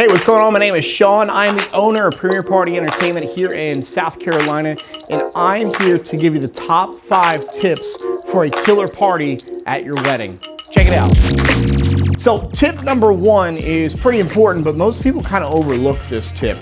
Hey, what's going on? My name is Sean. I'm the owner of Premier Party Entertainment here in South Carolina, and I'm here to give you the top five tips for a killer party at your wedding. Check it out. So, tip number one is pretty important, but most people kind of overlook this tip.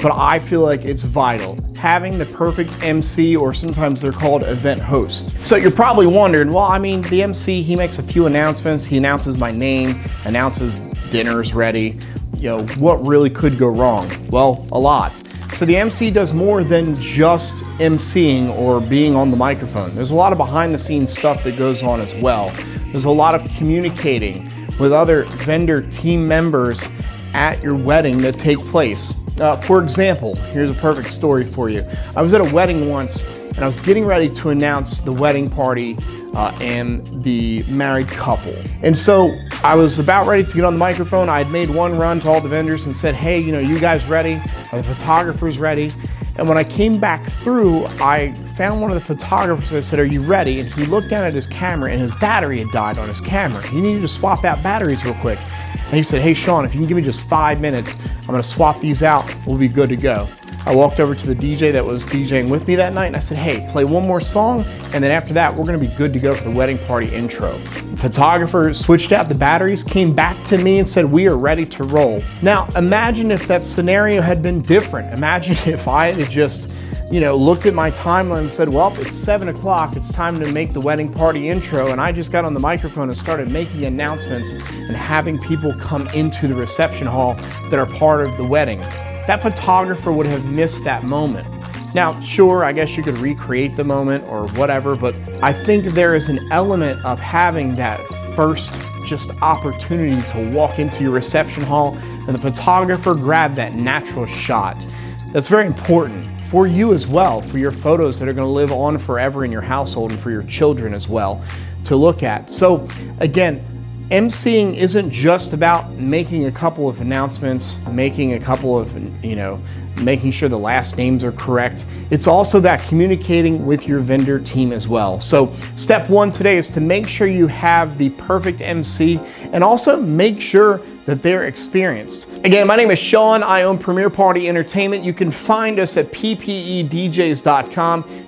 But I feel like it's vital having the perfect MC, or sometimes they're called event host. So, you're probably wondering well, I mean, the MC, he makes a few announcements, he announces my name, announces dinner's ready you know, what really could go wrong? Well, a lot. So the MC does more than just MCing or being on the microphone. There's a lot of behind the scenes stuff that goes on as well. There's a lot of communicating with other vendor team members at your wedding that take place. Uh, for example, here's a perfect story for you. I was at a wedding once and I was getting ready to announce the wedding party uh, and the married couple. And so I was about ready to get on the microphone. I had made one run to all the vendors and said, hey, you know, you guys ready? Are the photographers ready? And when I came back through, I found one of the photographers. I said, Are you ready? And he looked down at his camera and his battery had died on his camera. He needed to swap out batteries real quick. And he said, Hey, Sean, if you can give me just five minutes, I'm going to swap these out. We'll be good to go. I walked over to the DJ that was DJing with me that night and I said, hey, play one more song, and then after that, we're gonna be good to go for the wedding party intro. The photographer switched out the batteries, came back to me and said, we are ready to roll. Now, imagine if that scenario had been different. Imagine if I had just you know, looked at my timeline and said, well, it's seven o'clock, it's time to make the wedding party intro. And I just got on the microphone and started making announcements and having people come into the reception hall that are part of the wedding that photographer would have missed that moment. Now, sure, I guess you could recreate the moment or whatever, but I think there is an element of having that first just opportunity to walk into your reception hall and the photographer grab that natural shot. That's very important for you as well, for your photos that are going to live on forever in your household and for your children as well to look at. So, again, emceeing isn't just about making a couple of announcements, making a couple of, you know, making sure the last names are correct. It's also about communicating with your vendor team as well. So step one today is to make sure you have the perfect MC and also make sure that they're experienced. Again, my name is Sean. I own Premier Party Entertainment. You can find us at ppedjs.com.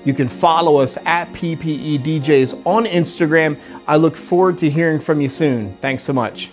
You can follow us at ppedjs on Instagram. I look forward to hearing from you soon. Thanks so much.